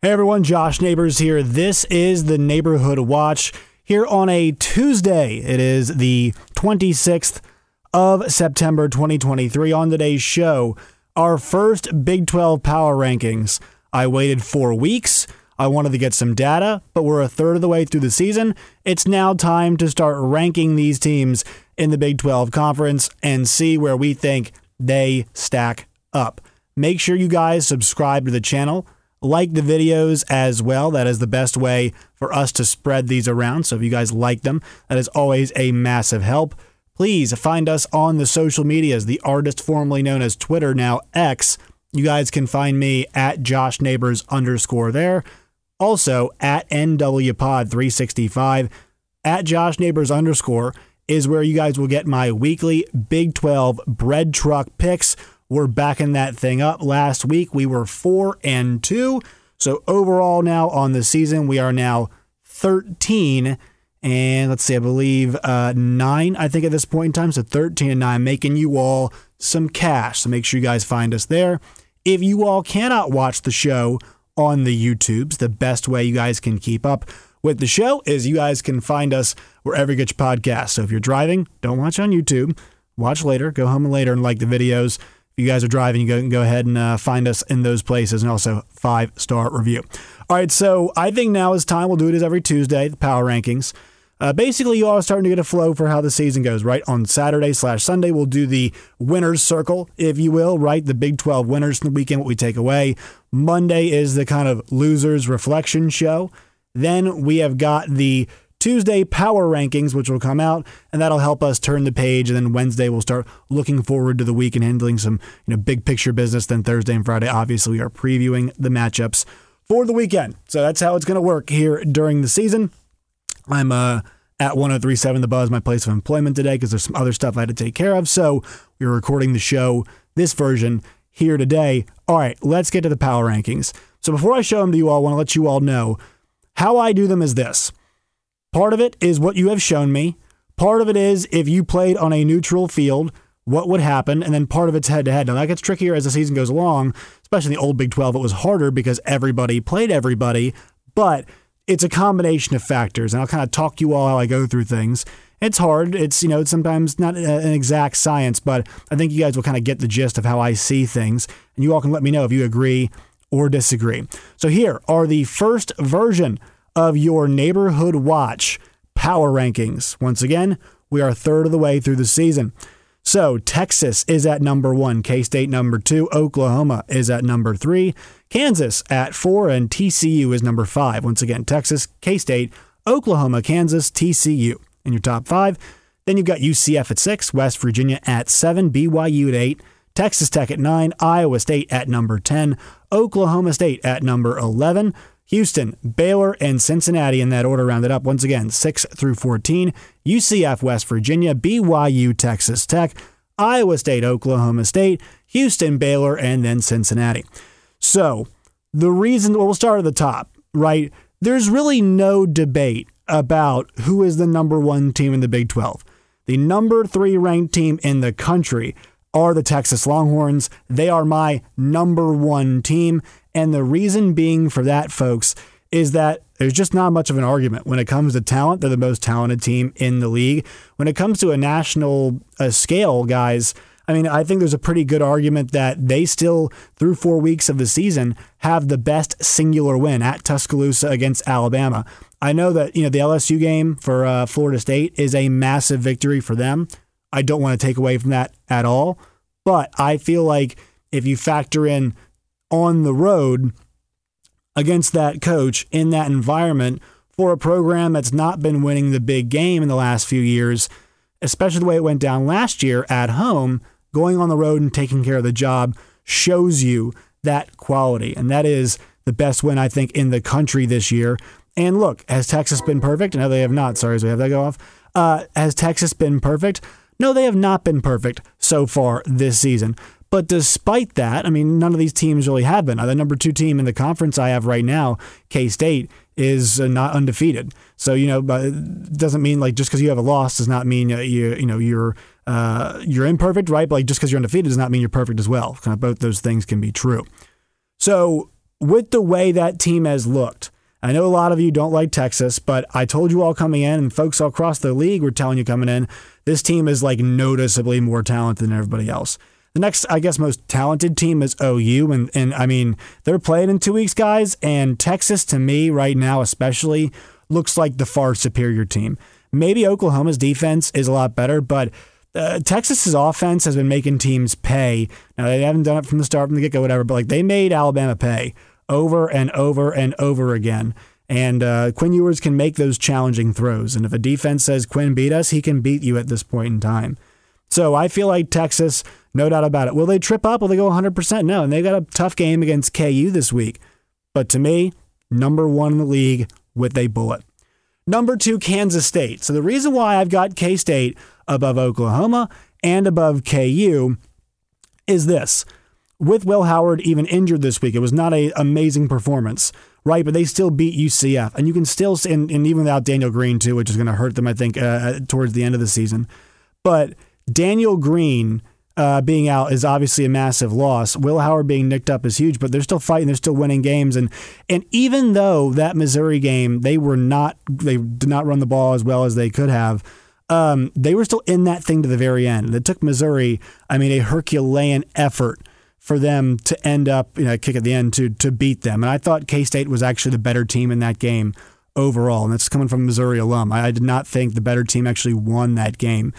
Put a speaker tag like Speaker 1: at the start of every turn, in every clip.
Speaker 1: Hey everyone, Josh Neighbors here. This is the Neighborhood Watch here on a Tuesday. It is the 26th of September 2023. On today's show, our first Big 12 power rankings. I waited four weeks. I wanted to get some data, but we're a third of the way through the season. It's now time to start ranking these teams in the Big 12 conference and see where we think they stack up. Make sure you guys subscribe to the channel like the videos as well. That is the best way for us to spread these around. So if you guys like them, that is always a massive help. Please find us on the social medias, the artist formerly known as Twitter, now X. You guys can find me at Josh Neighbors underscore there. Also at NWPod365 at Josh Neighbors underscore is where you guys will get my weekly Big 12 bread truck picks we're backing that thing up. Last week we were four and two. So overall now on the season, we are now 13 and let's see, I believe uh, nine, I think at this point in time. So 13 and nine, making you all some cash. So make sure you guys find us there. If you all cannot watch the show on the YouTubes, the best way you guys can keep up with the show is you guys can find us wherever you get your podcast. So if you're driving, don't watch on YouTube. Watch later, go home later and like the videos you guys are driving, you can go ahead and uh, find us in those places and also five star review. All right, so I think now is time. We'll do it as every Tuesday, the power rankings. Uh, basically, you all are starting to get a flow for how the season goes, right? On Saturday slash Sunday, we'll do the winners circle, if you will, right? The Big 12 winners from the weekend, what we take away. Monday is the kind of losers reflection show. Then we have got the Tuesday power rankings, which will come out, and that'll help us turn the page. And then Wednesday we'll start looking forward to the week and handling some you know big picture business. Then Thursday and Friday, obviously, we are previewing the matchups for the weekend. So that's how it's going to work here during the season. I'm uh, at 1037 The Buzz, my place of employment today, because there's some other stuff I had to take care of. So we're recording the show, this version, here today. All right, let's get to the power rankings. So before I show them to you all, I want to let you all know how I do them is this. Part of it is what you have shown me. Part of it is if you played on a neutral field, what would happen? And then part of it's head to head. Now that gets trickier as the season goes along, especially in the old Big 12. It was harder because everybody played everybody, but it's a combination of factors. And I'll kind of talk you all how I go through things. It's hard. It's, you know, it's sometimes not uh, an exact science, but I think you guys will kind of get the gist of how I see things. And you all can let me know if you agree or disagree. So here are the first version of your neighborhood watch power rankings. Once again, we are third of the way through the season. So Texas is at number one, K State number two, Oklahoma is at number three, Kansas at four, and TCU is number five. Once again, Texas, K State, Oklahoma, Kansas, TCU in your top five. Then you've got UCF at six, West Virginia at seven, BYU at eight, Texas Tech at nine, Iowa State at number 10, Oklahoma State at number 11. Houston, Baylor, and Cincinnati in that order rounded up once again 6 through 14. UCF, West Virginia, BYU, Texas Tech, Iowa State, Oklahoma State, Houston, Baylor, and then Cincinnati. So, the reason, well, we'll start at the top, right? There's really no debate about who is the number one team in the Big 12. The number three ranked team in the country are the Texas Longhorns. They are my number one team. And the reason being for that, folks, is that there's just not much of an argument when it comes to talent. They're the most talented team in the league. When it comes to a national uh, scale, guys, I mean, I think there's a pretty good argument that they still, through four weeks of the season, have the best singular win at Tuscaloosa against Alabama. I know that you know the LSU game for uh, Florida State is a massive victory for them. I don't want to take away from that at all, but I feel like if you factor in on the road against that coach in that environment for a program that's not been winning the big game in the last few years, especially the way it went down last year at home, going on the road and taking care of the job shows you that quality. And that is the best win, I think, in the country this year. And look, has Texas been perfect? No, they have not. Sorry, as we have that go off. Uh, has Texas been perfect? No, they have not been perfect so far this season. But despite that, I mean, none of these teams really have been. The number two team in the conference I have right now, K State, is uh, not undefeated. So you know, but it doesn't mean like just because you have a loss does not mean you you know you're uh, you're imperfect, right? But like just because you're undefeated does not mean you're perfect as well. Kind of both those things can be true. So with the way that team has looked, I know a lot of you don't like Texas, but I told you all coming in, and folks all across the league were telling you coming in, this team is like noticeably more talented than everybody else. The next, I guess, most talented team is OU, and and I mean they're playing in two weeks, guys. And Texas, to me, right now, especially, looks like the far superior team. Maybe Oklahoma's defense is a lot better, but uh, Texas's offense has been making teams pay. Now they haven't done it from the start, from the get go, whatever. But like they made Alabama pay over and over and over again. And uh, Quinn Ewers can make those challenging throws. And if a defense says Quinn beat us, he can beat you at this point in time. So I feel like Texas no doubt about it. Will they trip up? Will they go 100%? No. And they got a tough game against KU this week. But to me, number one in the league with a bullet. Number two, Kansas State. So the reason why I've got K State above Oklahoma and above KU is this. With Will Howard even injured this week, it was not an amazing performance, right? But they still beat UCF. And you can still, and, and even without Daniel Green, too, which is going to hurt them, I think, uh, towards the end of the season. But Daniel Green uh, being out is obviously a massive loss. Will Howard being nicked up is huge, but they're still fighting. They're still winning games, and and even though that Missouri game they were not they did not run the ball as well as they could have. Um, they were still in that thing to the very end. It took Missouri, I mean, a Herculean effort for them to end up, you know, kick at the end to to beat them. And I thought K State was actually the better team in that game overall. And that's coming from Missouri alum. I, I did not think the better team actually won that game.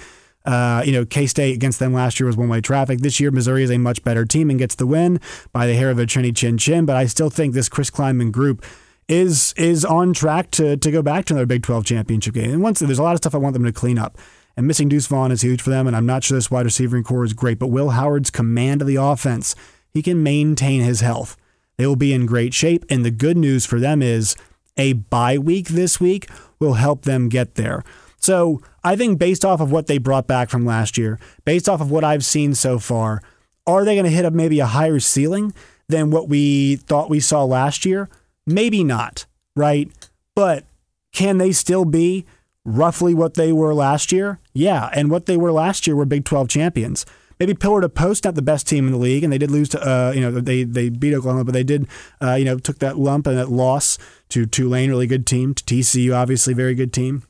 Speaker 1: Uh, you know, K State against them last year was one way traffic. This year, Missouri is a much better team and gets the win by the hair of a chinny chin chin. But I still think this Chris Klieman group is is on track to to go back to another Big 12 championship game. And once there's a lot of stuff I want them to clean up. And missing Deuce Vaughn is huge for them. And I'm not sure this wide receiving corps is great, but Will Howard's command of the offense, he can maintain his health. They will be in great shape. And the good news for them is a bye week this week will help them get there. So I think based off of what they brought back from last year, based off of what I've seen so far, are they going to hit up maybe a higher ceiling than what we thought we saw last year? Maybe not, right? But can they still be roughly what they were last year? Yeah, and what they were last year were Big 12 champions. Maybe pillar to post, not the best team in the league, and they did lose to, uh, you know, they they beat Oklahoma, but they did, uh, you know, took that lump and that loss to Tulane, really good team, to TCU, obviously very good team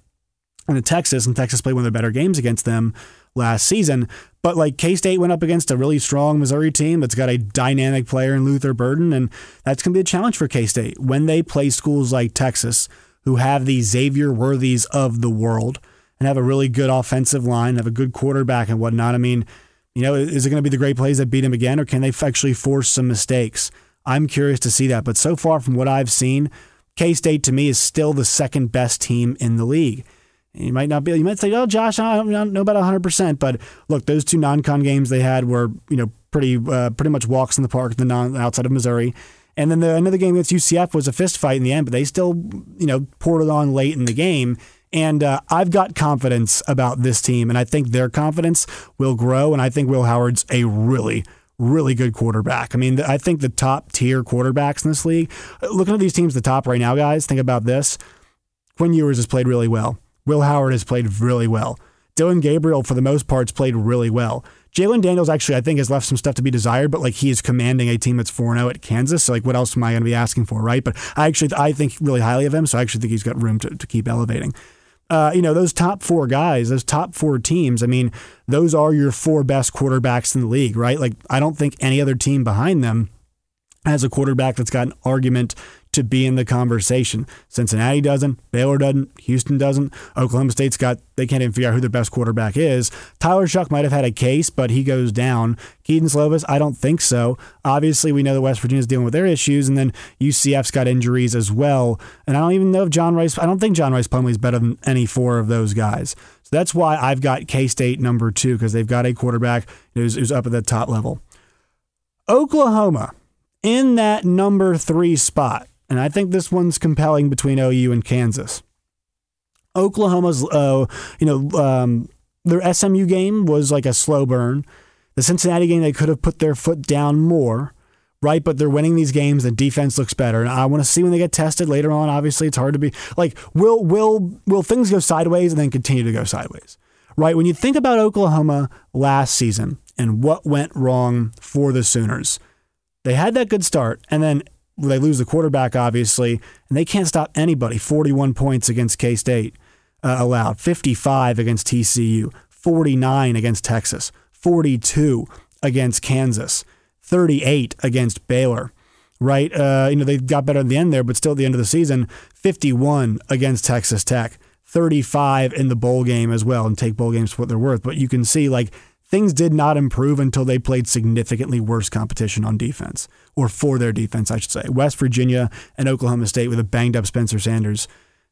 Speaker 1: and Texas, and Texas played one of their better games against them last season. But like K State went up against a really strong Missouri team that's got a dynamic player in Luther Burden, and that's going to be a challenge for K State when they play schools like Texas, who have the Xavier Worthies of the world and have a really good offensive line, have a good quarterback and whatnot. I mean, you know, is it going to be the great plays that beat them again, or can they actually force some mistakes? I'm curious to see that. But so far, from what I've seen, K State to me is still the second best team in the league. You might not be. You might say, "Oh, Josh, I don't know about 100." percent But look, those two non-con games they had were, you know, pretty uh, pretty much walks in the park. The non outside of Missouri, and then the another game against UCF was a fist fight in the end, but they still, you know, poured it on late in the game. And uh, I've got confidence about this team, and I think their confidence will grow. And I think Will Howard's a really, really good quarterback. I mean, I think the top tier quarterbacks in this league. Looking at these teams, the top right now, guys. Think about this: Quinn Ewers has played really well. Will Howard has played really well. Dillon Gabriel, for the most part, has played really well. Jalon Daniels actually, I think, has left some stuff to be desired, but like he is commanding a team that's 4 0 at Kansas. So, like, what else am I going to be asking for, right? But I actually, I think really highly of him. So, I actually think he's got room to, to keep elevating. Uh, you know, those top four guys, those top four teams, I mean, those are your four best quarterbacks in the league, right? Like, I don't think any other team behind them has a quarterback that's got an argument to be in the conversation. Cincinnati doesn't, Baylor doesn't, Houston doesn't. Oklahoma State's got they can't even figure out who their best quarterback is. Tyler Shough might have had a case, but he goes down. Kedon Slovis, I don't think so. Obviously, we know that West Virginia's dealing with their issues, and then UCF's got injuries as well. And I don't even know if John Rhys, I don't think John Rhys Plumlee's better than any four of those guys. So that's why I've got K State number two because they've got a quarterback who's, who's up at the top level. Oklahoma in that number three spot and I think this one's compelling between OU and Kansas. Oklahoma's, uh, you know, um, their SMU game was like a slow burn. The Cincinnati game, they could have put their foot down more, right? But they're winning these games. The defense looks better, and I want to see when they get tested later on. Obviously, it's hard to be like, will will will things go sideways and then continue to go sideways, right? When you think about Oklahoma last season and what went wrong for the Sooners, they had that good start, and then they lose the quarterback, obviously, and they can't stop anybody. 41 points against K State uh, allowed, 55 against TCU, 49 against Texas, 42 against Kansas, 38 against Baylor. Right, uh, you know they got better at the end there, but still at the end of the season, 51 against Texas Tech, 35 in the bowl game as well, and take bowl games for what they're worth. But you can see like things did not improve until they played significantly worse competition on defense, or for their defense, I should say. West Virginia and Oklahoma State with a banged up Spencer Sanders.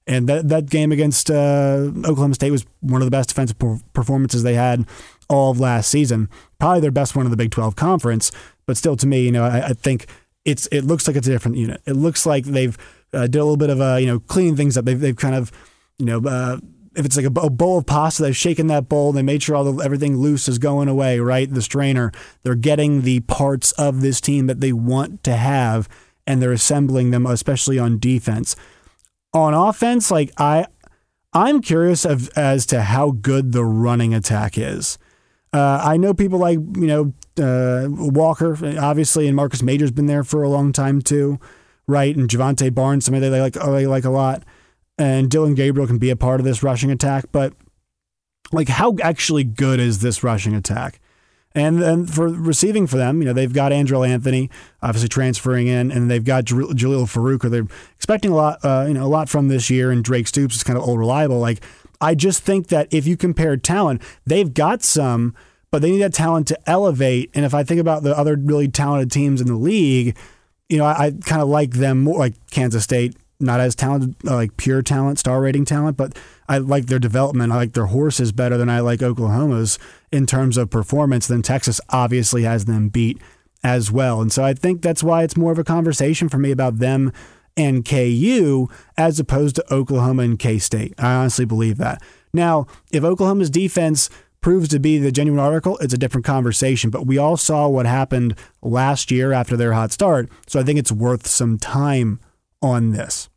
Speaker 1: And that, that game against uh, Oklahoma State was one of the best defensive performances they had all of last season. Probably their best one in the Big 12 conference, but still, to me, you know, I, I think it's it looks like it's a different unit. It looks like they've uh, did a little bit of uh, you know cleaning things up. They've they've kind of you know uh, if it's like a, a, bowl of pasta, they've shaken that bowl. They made sure all the, everything loose is going away, right? The strainer. They're getting the parts of this team that they want to have, and they're assembling them, especially on defense. On offense, like I, I'm curious of, as to how good the running attack is. Uh, I know people like you know uh, Walker, obviously, and Marcus Major's been there for a long time too, right? And Jovantae Barnes, somebody they like, oh, they like a lot and Dillon Gabriel can be a part of this rushing attack, but like how actually good is this rushing attack? And then for receiving for them, you know, they've got Andrel Anthony obviously transferring in, and they've got Jalil Farooq. They're expecting a lot, uh, you know, a lot from this year. And Drake Stoops is kind of old reliable. Like I just think that if you compare talent, they've got some, but they need that talent to elevate. And if I think about the other really talented teams in the league, you know, I, I kind of like them more, like Kansas State, not as talented, uh, like pure talent, star rating talent, but I like their development. I like their horses better than I like Oklahoma's in terms of performance. Then Texas obviously has them beat as well. And so I think that's why it's more of a conversation for me about them and KU as opposed to Oklahoma and K State. I honestly believe that. Now, if Oklahoma's defense proves to be the genuine article, it's a different conversation. But we all saw what happened last year after their hot start. So I think it's worth some time on this.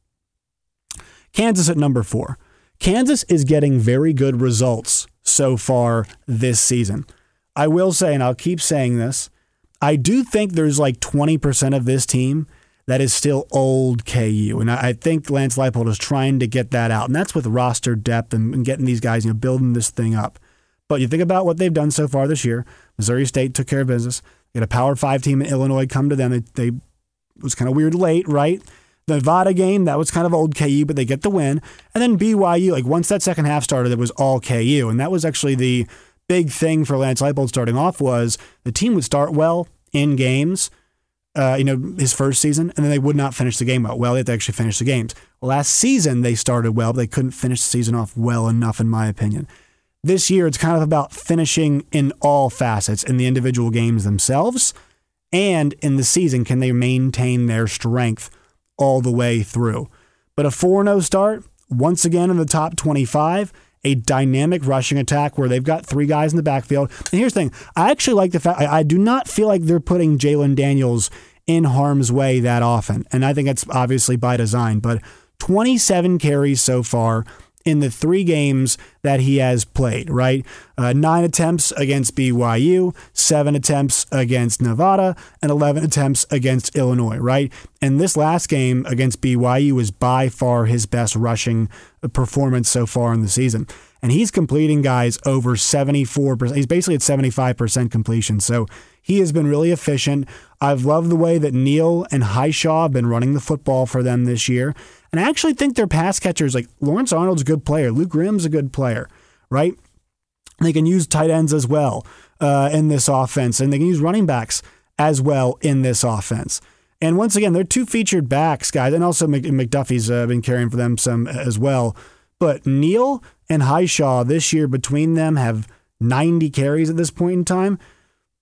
Speaker 1: Kansas at number four. Kansas is getting very good results so far this season. I will say, and I'll keep saying this, I do think there's like 20% of this team that is still old KU. And I think Lance Leipold is trying to get that out. And that's with roster depth and, getting these guys, you know, building this thing up. But you think about what they've done so far this year. Missouri State took care of business. They had a Power Five team in Illinois come to them. They, they was kind of weird late, right? The Nevada game, that was kind of old KU, but they get the win. And then BYU, like once that second half started, it was all KU. And that was actually the big thing for Lance Leipold starting off was the team would start well in games, uh, you know, his first season, and then they would not finish the game well. Well, they had to actually finish the games. Last season, they started well, but they couldn't finish the season off well enough, in my opinion. This year, it's kind of about finishing in all facets in the individual games themselves and in the season. Can they maintain their strength? All the way through. But a 4 0 start, once again in the top 25, a dynamic rushing attack where they've got three guys in the backfield. And here's the thing I actually like the fact, I, do not feel like they're putting Jalon Daniels in harm's way that often. And I think it's obviously by design, but 27 carries so far in the three games that he has played, right? Uh, nine attempts against BYU, seven attempts against Nevada, and 11 attempts against Illinois, right? And this last game against BYU was by far his best rushing performance so far in the season. and he's completing guys over 74%. He's basically at 75% completion. So he has been really efficient. I've loved the way that Neal and Hishaw have been running the football for them this year. And I actually think their pass catchers, like Lawrence Arnold's a good player, Luke Grimm's a good player, right? They can use tight ends as well uh, in this offense, and they can use running backs as well in this offense. And once again, they're two featured backs, guys, and also McDuffie's uh, been carrying for them some as well. But Neal and Hishaw this year between them have 90 carries at this point in time.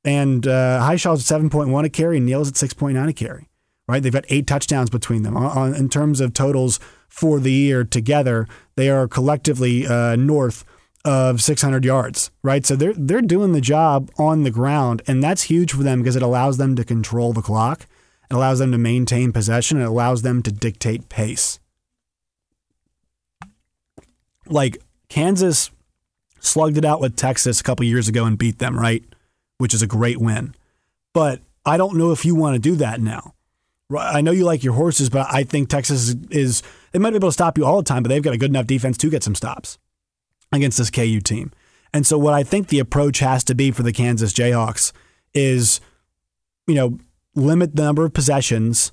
Speaker 1: And uh, Hishaw's at 7.1 a carry, and Neal's at 6.9 a carry, right? They've got eight touchdowns between them. On, in terms of totals for the year together, they are collectively uh, north of 600 yards, right? So they're, they're doing the job on the ground, and that's huge for them because it allows them to control the clock. It allows them to maintain possession. It allows them to dictate pace. Like Kansas slugged it out with Texas a couple years ago and beat them, right? Which is a great win. But I don't know if you want to do that now. I know you like your horses, but I think Texas is, they might be able to stop you all the time, but they've got a good enough defense to get some stops against this KU team. And so, what I think the approach has to be for the Kansas Jayhawks is, you know, limit the number of possessions,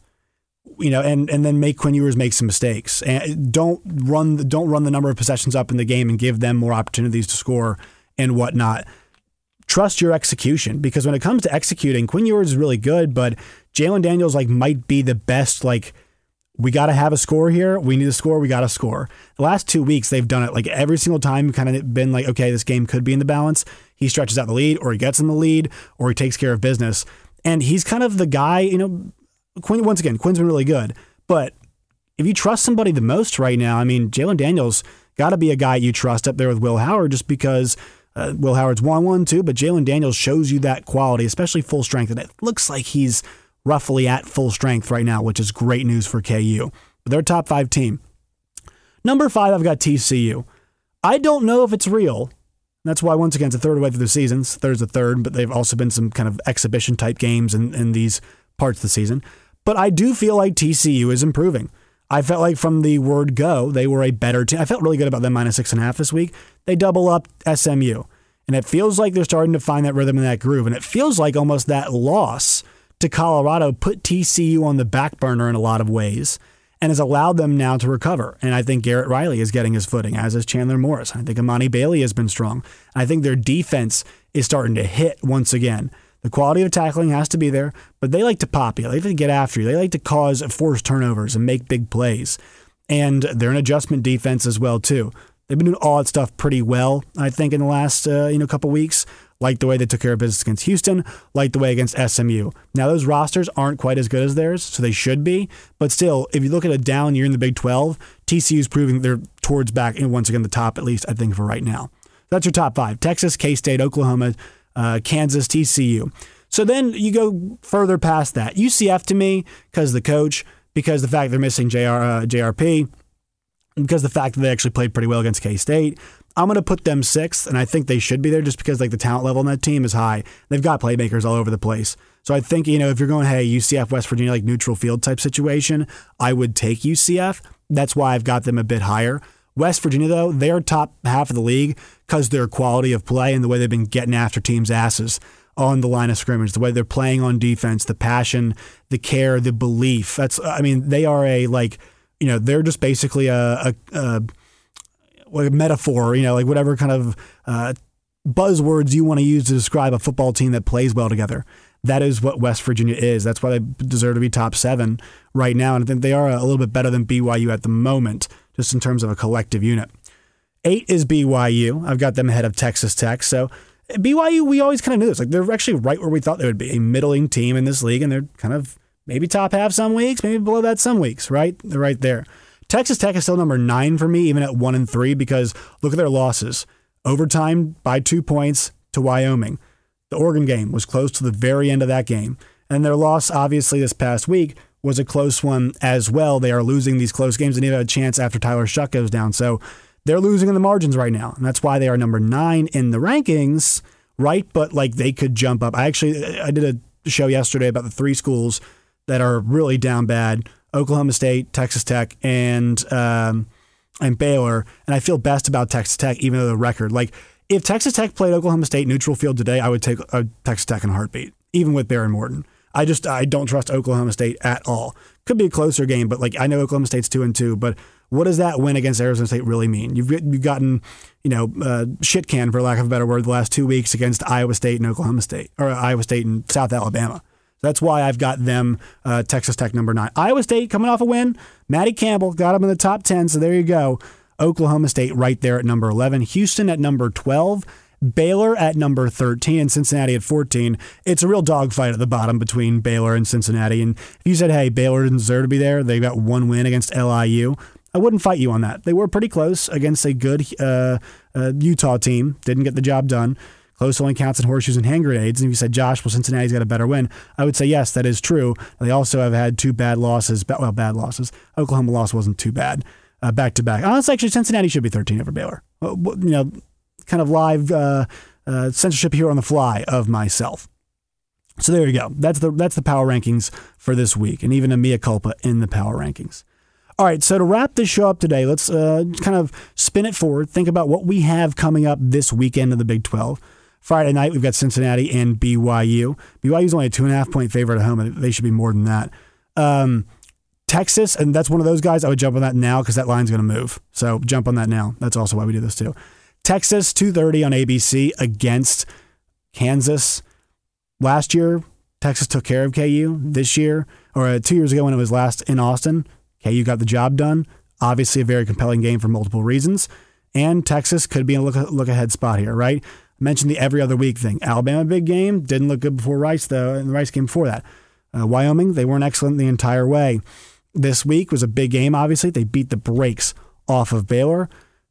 Speaker 1: you know, and, and then make Quinn Ewers make some mistakes. And don't run the, don't run the number of possessions up in the game and give them more opportunities to score and whatnot. Trust your execution because when it comes to executing, Quinn Ewers is really good, but Jalon Daniels like might be the best like we got to have a score here. We need a score. We got to score. The last two weeks, they've done it like every single time, kind of been like, okay, this game could be in the balance. He stretches out the lead, or he gets in the lead, or he takes care of business. And he's kind of the guy, you know, Quinn, once again, Quinn's been really good. But if you trust somebody the most right now, I mean, Jalon Daniels got to be a guy you trust up there with Will Howard just because uh, Will Howard's 1 1 too, but Jalon Daniels shows you that quality, especially full strength. And it looks like he's roughly at full strength right now, which is great news for KU. But they're a top five team. Number five, I've got TCU. I don't know if it's real, that's why, once again, it's a third way through the season. Third's a third, but they've also been some kind of exhibition type games in, in these parts of the season. But I do feel like TCU is improving. I felt like from the word go, they were a better team. I felt really good about them minus six and a half this week. They double up SMU. And it feels like they're starting to find that rhythm and that groove. And it feels like almost that loss to Colorado put TCU on the back burner in a lot of ways and has allowed them now to recover. And I think Garrett Riley is getting his footing, as is Chandler Morris. I think Emani Bailey has been strong. I think their defense is starting to hit once again. The quality of tackling has to be there, but they like to pop you. They like to get after you. They like to cause forced turnovers and make big plays. And they're an adjustment defense as well too. They've been doing all that stuff pretty well, I think, in the last uh, you know couple weeks like the way they took care of business against Houston, like the way against SMU. Now, those rosters aren't quite as good as theirs, so they should be. But still, if you look at a down year in the Big 12, TCU's proving they're towards back, and once again, the top, at least, I think, for right now. That's your top five Texas, K State, Oklahoma, uh, Kansas, TCU. So then you go further past that. UCF to me, because the coach, because the fact they're missing JR, uh, JRP, because the fact that they actually played pretty well against K State. I'm going to put them sixth, and I think they should be there just because like the talent level on that team is high. They've got playmakers all over the place. So I think you know if you're going hey UCF West Virginia like neutral field type situation, I would take UCF. That's why I've got them a bit higher. West Virginia though, they're top half of the league because their quality of play and the way they've been getting after teams' asses on the line of scrimmage, the way they're playing on defense, the passion, the care, the belief. That's I mean they are a like you know they're just basically a, a, a like metaphor, you know, like whatever kind of uh, buzzwords you want to use to describe a football team that plays well together. That is what West Virginia is. That's why they deserve to be top seven right now. And I think they are a little bit better than BYU at the moment, just in terms of a collective unit. Eight is BYU. I've got them ahead of Texas Tech. So BYU, we always kind of knew this. Like they're actually right where we thought they would be, a middling team in this league, and they're kind of maybe top half some weeks, maybe below that some weeks, right? They're right there. Texas Tech is still number nine for me, even at one and three, because look at their losses. Overtime by two points to Wyoming. The Oregon game was close to the very end of that game. And their loss, obviously, this past week was a close one as well. They are losing these close games and even have a chance after Tyler Shough goes down. So they're losing in the margins right now. And that's why they are number nine in the rankings, right? But like they could jump up. I actually I did a show yesterday about the three schools that are really down bad Oklahoma State, Texas Tech, and um, and Baylor, and I feel best about Texas Tech, even though the record. Like, if Texas Tech played Oklahoma State neutral field today, I would take uh, Texas Tech in a heartbeat, even with Behren Morton. I just I don't trust Oklahoma State at all. Could be a closer game, but like I know Oklahoma State's two and two, but what does that win against Arizona State really mean? You've you've gotten you know uh, shit can for lack of a better word the last two weeks against Iowa State and Oklahoma State or Iowa State and South Alabama. That's why I've got them uh, Texas Tech number nine. Iowa State coming off a win. Maddie Campbell got them in the top ten, so there you go. Oklahoma State right there at number eleven. Houston at number twelve. Baylor at number 13 and Cincinnati at 14. It's a real dogfight at the bottom between Baylor and Cincinnati. And if you said, hey, Baylor didn't deserve to be there, they got one win against LIU, I wouldn't fight you on that. They were pretty close against a good uh, uh, Utah team, didn't get the job done. Close only counts in horseshoes and hand grenades. And if you said, Josh, well, Cincinnati's got a better win, I would say, yes, that is true. They also have had two bad losses. Well, bad losses. Oklahoma loss wasn't too bad uh, back to back. Honestly, actually, Cincinnati should be 13 over Baylor. You know, kind of live uh, uh, censorship here on the fly of myself. So there you go. That's the that's the power rankings for this week, and even a mea culpa in the power rankings. All right, so to wrap this show up today, let's uh, kind of spin it forward. Think about what we have coming up this weekend in the Big 12. Friday night, we've got Cincinnati and BYU. BYU is only a two and a half point favorite at home, and they should be more than that. Um, Texas, and that's one of those guys. I would jump on that now because that line's going to move. So jump on that now. That's also why we do this too. Texas 2:30 on ABC against Kansas. Last year, Texas took care of KU. This year, or uh, two years ago when it was last in Austin, KU got the job done. Obviously, a very compelling game for multiple reasons. And Texas could be in a look, look ahead spot here, right? I mentioned the every other week thing. Alabama, big game. Didn't look good before Rice, though, in the Rice game before that. Uh, Wyoming, they weren't excellent the entire way. This week was a big game, obviously. They beat the brakes off of Baylor.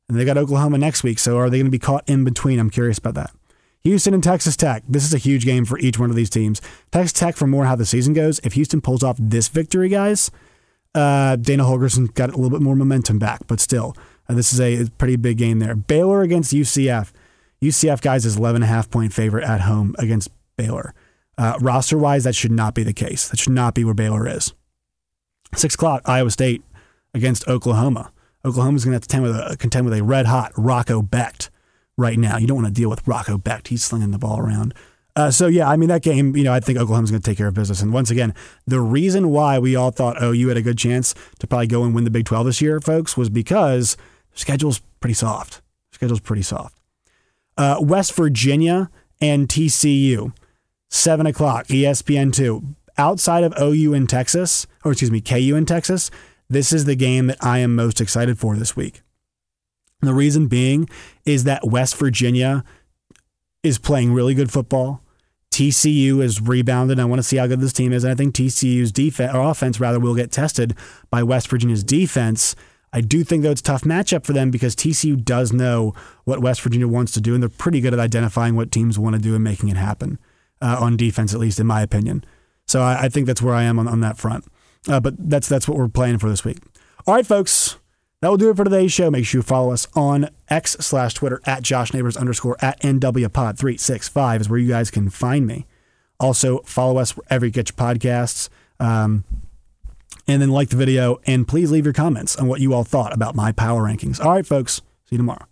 Speaker 1: And they got Oklahoma next week. So are they going to be caught in between? I'm curious about that. Houston and Texas Tech. This is a huge game for each one of these teams. Texas Tech, for more how the season goes, if Houston pulls off this victory, guys, uh, Dana Holgorsen got a little bit more momentum back, but still, uh, this is a pretty big game there. Baylor against UCF. UCF, guys, is 11.5 point favorite at home against Baylor. Uh, roster wise, that should not be the case. That should not be where Baylor is. Six o'clock, Iowa State against Oklahoma. Oklahoma's going to have to contend with, a, a red hot Rocco Becht right now. You don't want to deal with Rocco Becht. He's slinging the ball around. Uh, so yeah, I mean that game. You know, I think Oklahoma's going to take care of business. And once again, the reason why we all thought oh, you had a good chance to probably go and win the Big 12 this year, folks, was because schedule's pretty soft. Schedule's pretty soft. Uh, West Virginia and TCU, seven o'clock, ESPN two. Outside of OU in Texas, or excuse me, KU in Texas, this is the game that I am most excited for this week. And the reason being is that West Virginia is playing really good football. TCU is rebounded. I want to see how good this team is. And I think TCU's defense or offense rather will get tested by West Virginia's defense. I do think though it's a tough matchup for them because TCU does know what West Virginia wants to do, and they're pretty good at identifying what teams want to do and making it happen uh, on defense, at least in my opinion. So I, I, think that's where I am on, on that front. Uh, but that's that's what we're playing for this week. All right, folks. That will do it for today's show. Make sure you follow us on X slash Twitter at Josh Neighbors underscore at NWPod365 is where you guys can find me. Also, follow us wherever you get your podcasts. Um, and then like the video and please leave your comments on what you all thought about my power rankings. All right, folks. See you tomorrow.